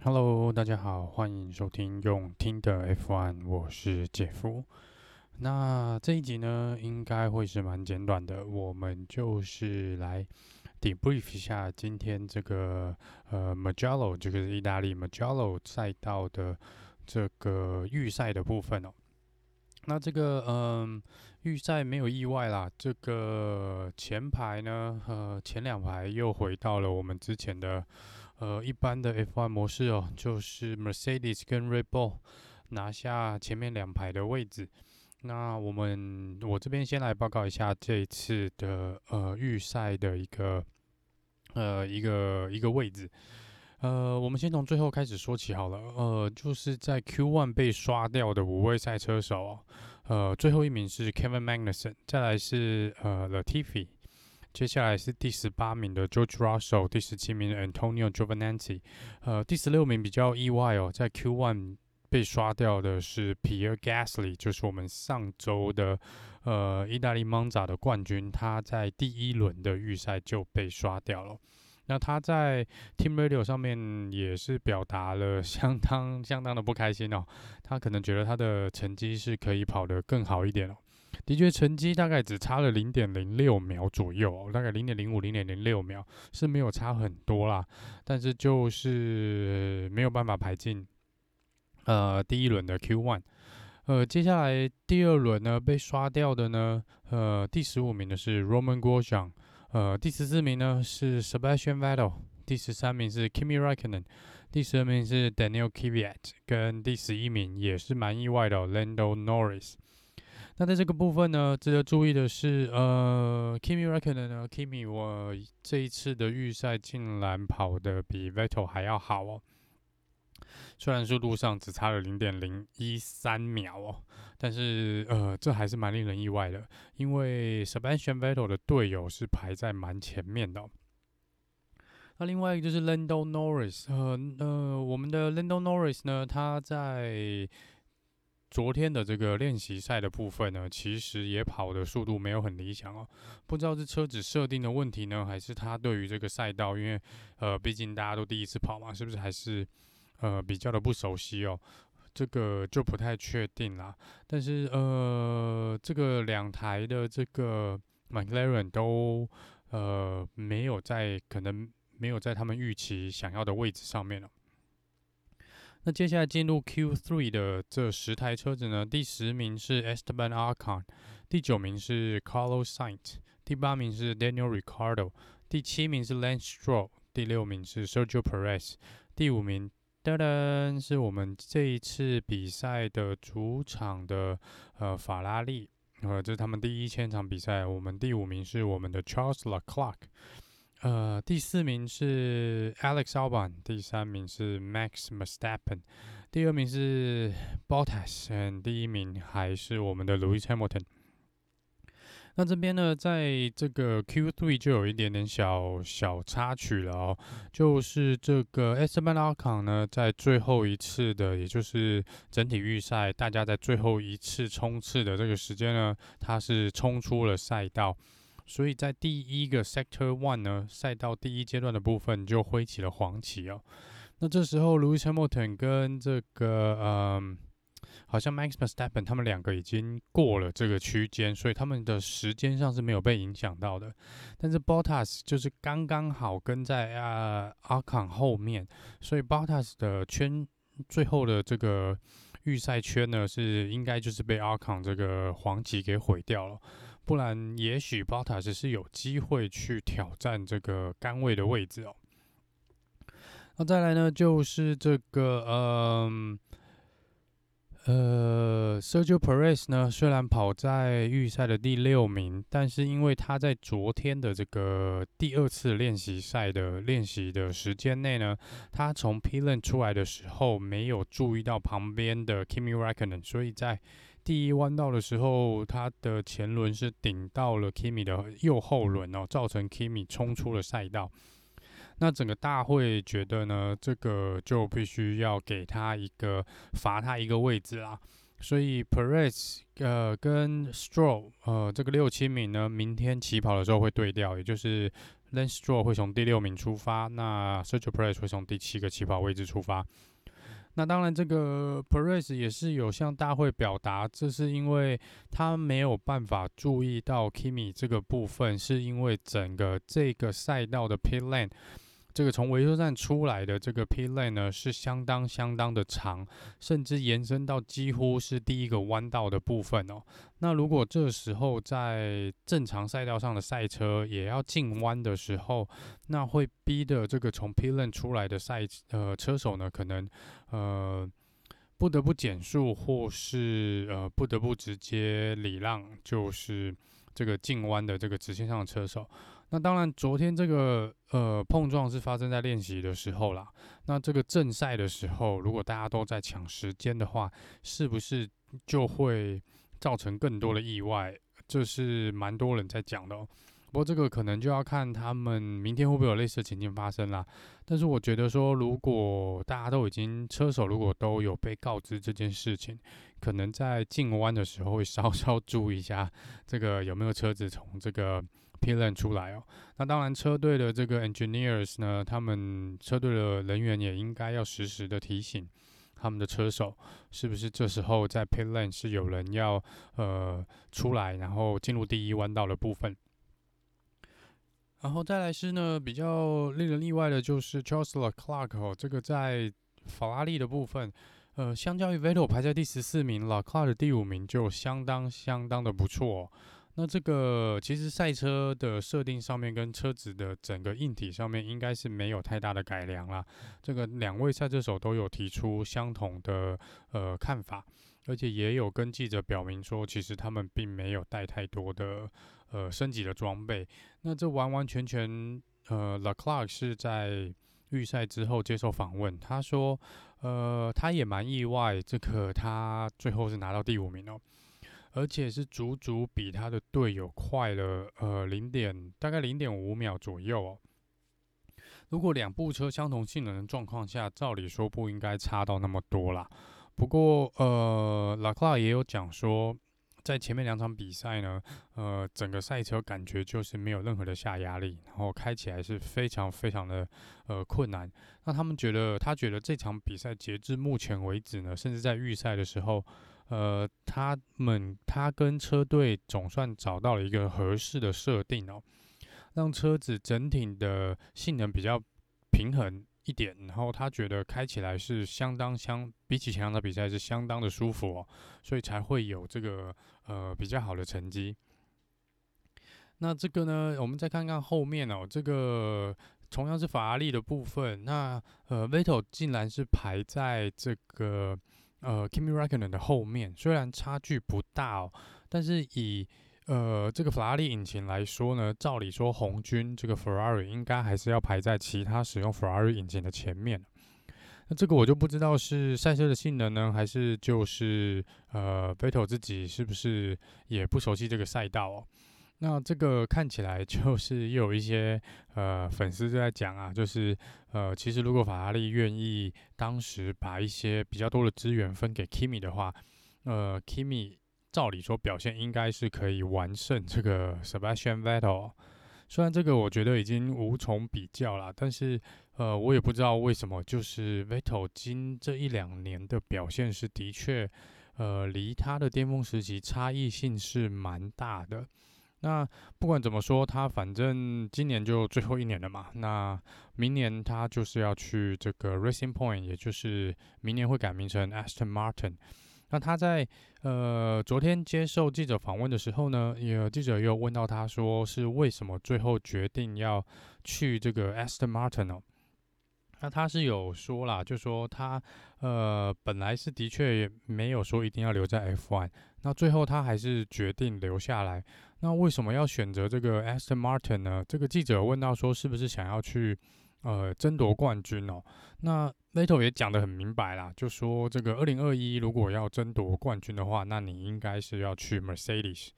Hello，大家好，欢迎收听用听的 F1，我是杰夫。那这一集呢，应该会是蛮简短的，我们就是来 debrief 一下今天这个呃 m a g e l l o 这个意大利 m a g e l l o 赛道的这个预赛的部分哦。那这个嗯，预赛没有意外啦，这个前排呢，呃，前两排又回到了我们之前的。呃，一般的 F1 模式哦，就是 Mercedes 跟 Red Bull 拿下前面两排的位置。那我们我这边先来报告一下这一次的呃预赛的一个呃一个一个位置。呃，我们先从最后开始说起好了。呃，就是在 Q1 被刷掉的五位赛车手，呃，最后一名是 Kevin Magnussen，再来是呃 Latifi。接下来是第十八名的 George Russell，第十七名的 Antonio Giovinazzi，呃，第十六名比较意外哦，在 Q1 被刷掉的是 Pierre Gasly，就是我们上周的呃意大利 Monza 的冠军，他在第一轮的预赛就被刷掉了。那他在 Team Radio 上面也是表达了相当相当的不开心哦，他可能觉得他的成绩是可以跑得更好一点哦。的确，成绩大概只差了零点零六秒左右，大概零点零五、零点零六秒是没有差很多啦，但是就是没有办法排进呃第一轮的 Q1。呃，接下来第二轮呢被刷掉的呢，呃，第十五名的是 Roman Grosjean，呃，第十四名呢是 Sebastian Vettel，第十三名是 Kimi Raikkonen，第十二名是 Daniel Kvyat，跟第十一名也是蛮意外的哦，Lando Norris。那在这个部分呢，值得注意的是，呃，Kimi Raikkonen 呢，Kimi 我这一次的预赛竟然跑得比 Vettel 还要好哦。虽然速度上只差了零点零一三秒哦，但是呃，这还是蛮令人意外的，因为 Sebastian Vettel 的队友是排在蛮前面的。那另外一个就是 Lando Norris，呃呃，我们的 Lando Norris 呢，他在昨天的这个练习赛的部分呢，其实也跑的速度没有很理想哦。不知道是车子设定的问题呢，还是他对于这个赛道，因为呃，毕竟大家都第一次跑嘛，是不是还是呃比较的不熟悉哦？这个就不太确定啦。但是呃，这个两台的这个 McLaren 都呃没有在，可能没有在他们预期想要的位置上面了。那接下来进入 Q3 的这十台车子呢，第十名是 Esteban Ocon，第九名是 Carlos Sainz，第八名是 Daniel r i c a r d o 第七名是 Lance Stroll，第六名是 Sergio Perez，第五名噔噔是我们这一次比赛的主场的呃法拉利，呃这是他们第一千场比赛，我们第五名是我们的 Charles Leclerc。呃，第四名是 Alex Albon，第三名是 Max Verstappen，第二名是 Bottas，嗯第一名还是我们的 Lewis Hamilton。那这边呢，在这个 Q3 就有一点点小小插曲了哦，就是这个 Esteban Ocon 呢，在最后一次的，也就是整体预赛，大家在最后一次冲刺的这个时间呢，他是冲出了赛道。所以在第一个 Sector One 呢，赛道第一阶段的部分就挥起了黄旗哦。那这时候，Lewis Hamilton 跟这个嗯，好像 Max Verstappen 他们两个已经过了这个区间，所以他们的时间上是没有被影响到的。但是 Bottas 就是刚刚好跟在啊 Ocon 后面，所以 Bottas 的圈最后的这个预赛圈呢，是应该就是被 Ocon 这个黄旗给毁掉了。不然，也许 Bottas 是有机会去挑战这个杆位的位置哦。那再来呢，就是这个，嗯，呃，Sergio Perez 呢，虽然跑在预赛的第六名，但是因为他在昨天的这个第二次练习赛的练习的时间内呢，他从 p i l o n 出来的时候没有注意到旁边的 Kimi Räikkönen，所以在第一弯道的时候，他的前轮是顶到了 Kimi 的右后轮哦，造成 Kimi 冲出了赛道。那整个大会觉得呢，这个就必须要给他一个罚他一个位置啦。所以 Perez 呃跟 Stroll 呃这个六七名呢，明天起跑的时候会对调，也就是 Lance Stroll 会从第六名出发，那 Sergio Perez 会从第七个起跑位置出发。那当然，这个 Perez 也是有向大会表达，这是因为他没有办法注意到 Kimi 这个部分，是因为整个这个赛道的 Pit Lane。这个从维修站出来的这个 p lane 呢，是相当相当的长，甚至延伸到几乎是第一个弯道的部分哦。那如果这时候在正常赛道上的赛车也要进弯的时候，那会逼的这个从 p lane 出来的赛呃车手呢，可能呃不得不减速，或是呃不得不直接礼让，就是这个进弯的这个直线上的车手。那当然，昨天这个呃碰撞是发生在练习的时候啦。那这个正赛的时候，如果大家都在抢时间的话，是不是就会造成更多的意外？这是蛮多人在讲的喔。不过这个可能就要看他们明天会不会有类似的情境发生啦。但是我觉得说，如果大家都已经车手如果都有被告知这件事情，可能在进弯的时候会 稍稍注意一下，这个有没有车子从这个。Pit Lane 出来哦，那当然车队的这个 engineers 呢，他们车队的人员也应该要实时的提醒他们的车手，是不是这时候在 Pit Lane 是有人要呃出来，然后进入第一弯道的部分。然后再来是呢，比较令人意外的就是 Charles Leclerc 哦，这个在法拉利的部分，呃，相较于 Vettel 排在第十四名，Leclerc 第五名就相当相当的不错哦。那这个其实赛车的设定上面跟车子的整个硬体上面应该是没有太大的改良啦。这个两位赛车手都有提出相同的呃看法，而且也有跟记者表明说，其实他们并没有带太多的呃升级的装备。那这完完全全呃，Laclark 是在预赛之后接受访问，他说呃他也蛮意外，这个他最后是拿到第五名哦。而且是足足比他的队友快了，呃，零点大概零点五秒左右哦。如果两部车相同性能的状况下，照理说不应该差到那么多啦。不过，呃，拉克也有讲说，在前面两场比赛呢，呃，整个赛车感觉就是没有任何的下压力，然后开起来是非常非常的呃困难。那他们觉得，他觉得这场比赛截至目前为止呢，甚至在预赛的时候。呃，他们他跟车队总算找到了一个合适的设定哦，让车子整体的性能比较平衡一点，然后他觉得开起来是相当相比起前两场比赛是相当的舒服哦，所以才会有这个呃比较好的成绩。那这个呢，我们再看看后面哦，这个同样是法拉利的部分，那呃，Vettel 竟然是排在这个。呃，Kimi Raikkonen 的后面虽然差距不大哦，但是以呃这个法拉利引擎来说呢，照理说红军这个 Ferrari 应该还是要排在其他使用 Ferrari 引擎的前面。那这个我就不知道是赛车的性能呢，还是就是呃 Vettel 自己是不是也不熟悉这个赛道哦？那这个看起来就是又有一些呃粉丝就在讲啊，就是呃其实如果法拉利愿意当时把一些比较多的资源分给 Kimi 的话，呃 Kimi 照理说表现应该是可以完胜这个 Sebastian Vettel。虽然这个我觉得已经无从比较了，但是呃我也不知道为什么，就是 Vettel 今这一两年的表现是的确呃离他的巅峰时期差异性是蛮大的。那不管怎么说，他反正今年就最后一年了嘛。那明年他就是要去这个 Racing Point，也就是明年会改名成 Aston Martin。那他在呃昨天接受记者访问的时候呢，有记者又问到他说是为什么最后决定要去这个 Aston Martin 哦？那他是有说啦，就说他呃本来是的确没有说一定要留在 F1，那最后他还是决定留下来。那为什么要选择这个 Aston Martin 呢？这个记者问到说，是不是想要去呃争夺冠军哦？那 Lato 也讲得很明白啦，就说这个二零二一如果要争夺冠军的话，那你应该是要去 Mercedes。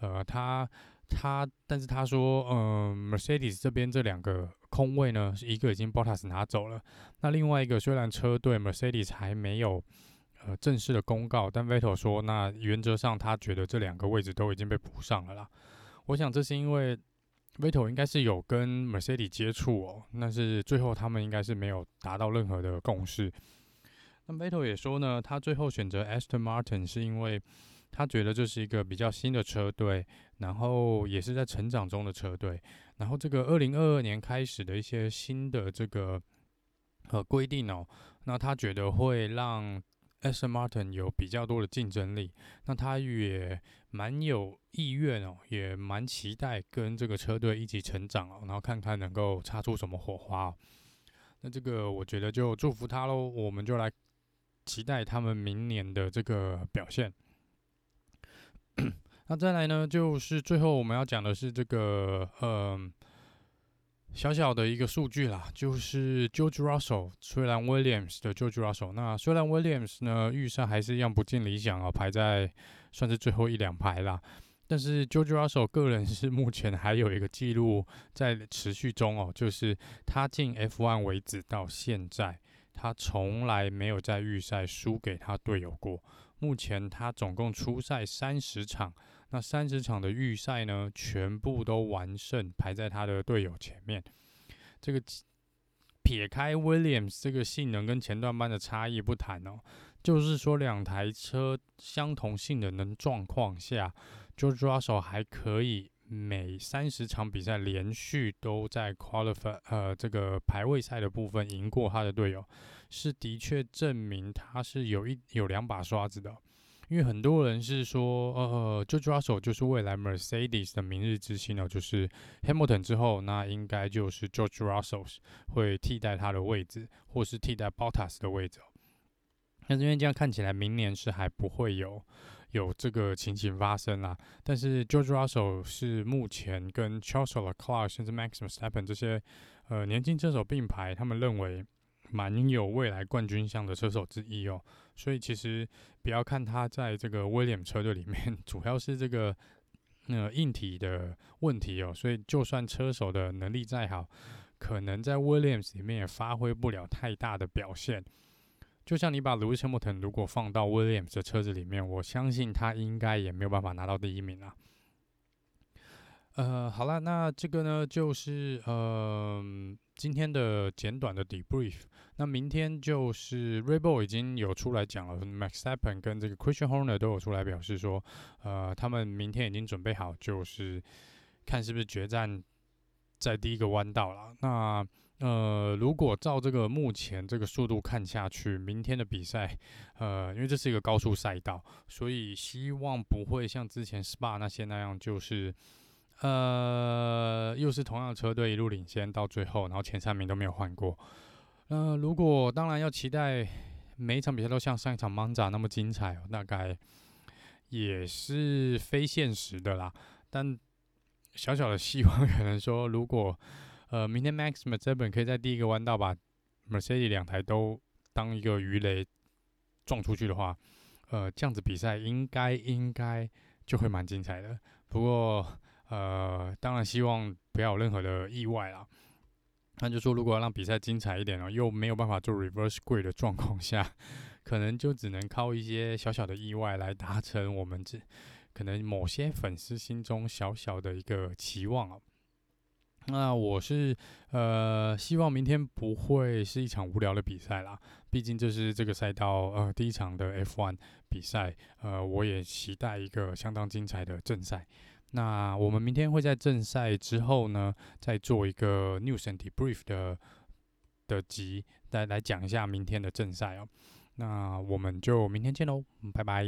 呃，他他，但是他说，嗯、，Mercedes 这边这两个空位呢，一个已经 Bottas 拿走了，那另外一个虽然车队 Mercedes 还没有。呃，正式的公告，但 Vettel 说，那原则上他觉得这两个位置都已经被补上了啦。我想这是因为 Vettel 应该是有跟 Mercedes 接触哦，但是最后他们应该是没有达到任何的共识。那 Vettel 也说呢，他最后选择 Aston Martin 是因为他觉得这是一个比较新的车队，然后也是在成长中的车队。然后这个二零二二年开始的一些新的这个呃规定哦，那他觉得会让 Aston Martin 有比较多的竞争力。那他也蛮有意愿哦，也蛮期待跟这个车队一起成长哦，然后看看能够擦出什么火花哦。那这个我觉得就祝福他喽，我们就来期待他们明年的这个表现。那再来呢，就是最后我们要讲的是这个，嗯，小小的一个数据啦，就是 George Russell，虽然 Williams 的 George Russell，那虽然 Williams 呢预赛还是一样不尽理想啊，排在算是最后一两排啦，但是 George Russell 个人是目前还有一个记录在持续中哦，就是他进 F1 为止到现在，他从来没有在预赛输给他队友过。目前他总共出赛三十场。那三十场的预赛呢，全部都完胜，排在他的队友前面。这个撇开 Williams 这个性能跟前段班的差异不谈哦，就是说两台车相同性能的状况下，George Russell 还可以每三十场比赛连续都在 qualify 呃这个排位赛的部分赢过他的队友，是的确证明他是有一有两把刷子的。因为很多人是说，呃，George Russell 就是未来 Mercedes 的明日之星哦，就是 Hamilton 之后，那应该就是 George Russell 会替代他的位置，或是替代 Bottas 的位置。那因为这样看起来，明年是还不会有有这个情形发生啦。但是 George Russell 是目前跟 Charles Leclerc 甚至 Max Verstappen 这些呃年轻车手并排，他们认为。蛮有未来冠军相的车手之一哦，所以其实不要看他在这个威廉车队里面，主要是这个呃硬体的问题哦，所以就算车手的能力再好，可能在威廉里面也发挥不了太大的表现。就像你把 Lewis Hamilton 如果放到威廉的车子里面，我相信他应该也没有办法拿到第一名啊。呃，好了，那这个呢就是呃今天的简短的 debrief。那明天就是 r e b o l 已经有出来讲了，Max Verstappen 跟这个 Christian Horner 都有出来表示说，呃，他们明天已经准备好，就是看是不是决战在第一个弯道了。那呃，如果照这个目前这个速度看下去，明天的比赛，呃，因为这是一个高速赛道，所以希望不会像之前 Spa 那些那样，就是呃，又是同样车队一路领先到最后，然后前三名都没有换过。呃、如果当然要期待每一场比赛都像上一场 Monza 那么精彩，大概也是非现实的啦。但小小的希望，可能说，如果呃明天 Max Verstappen 可以在第一个弯道把 Mercedes 两台都当一个鱼雷撞出去的话，呃，这样子比赛应该应该就会蛮精彩的。不过呃，当然希望不要有任何的意外啦。那就说，如果要让比赛精彩一点哦，又没有办法做 reverse grid 的状况下，可能就只能靠一些小小的意外来达成我们这可能某些粉丝心中小小的一个期望哦。那我是呃希望明天不会是一场无聊的比赛啦，毕竟这是这个赛道呃第一场的 F1 比赛，呃我也期待一个相当精彩的正赛。那我们明天会在正赛之后呢，再做一个 news and debrief 的的集，来来讲一下明天的正赛哦。那我们就明天见喽，拜拜。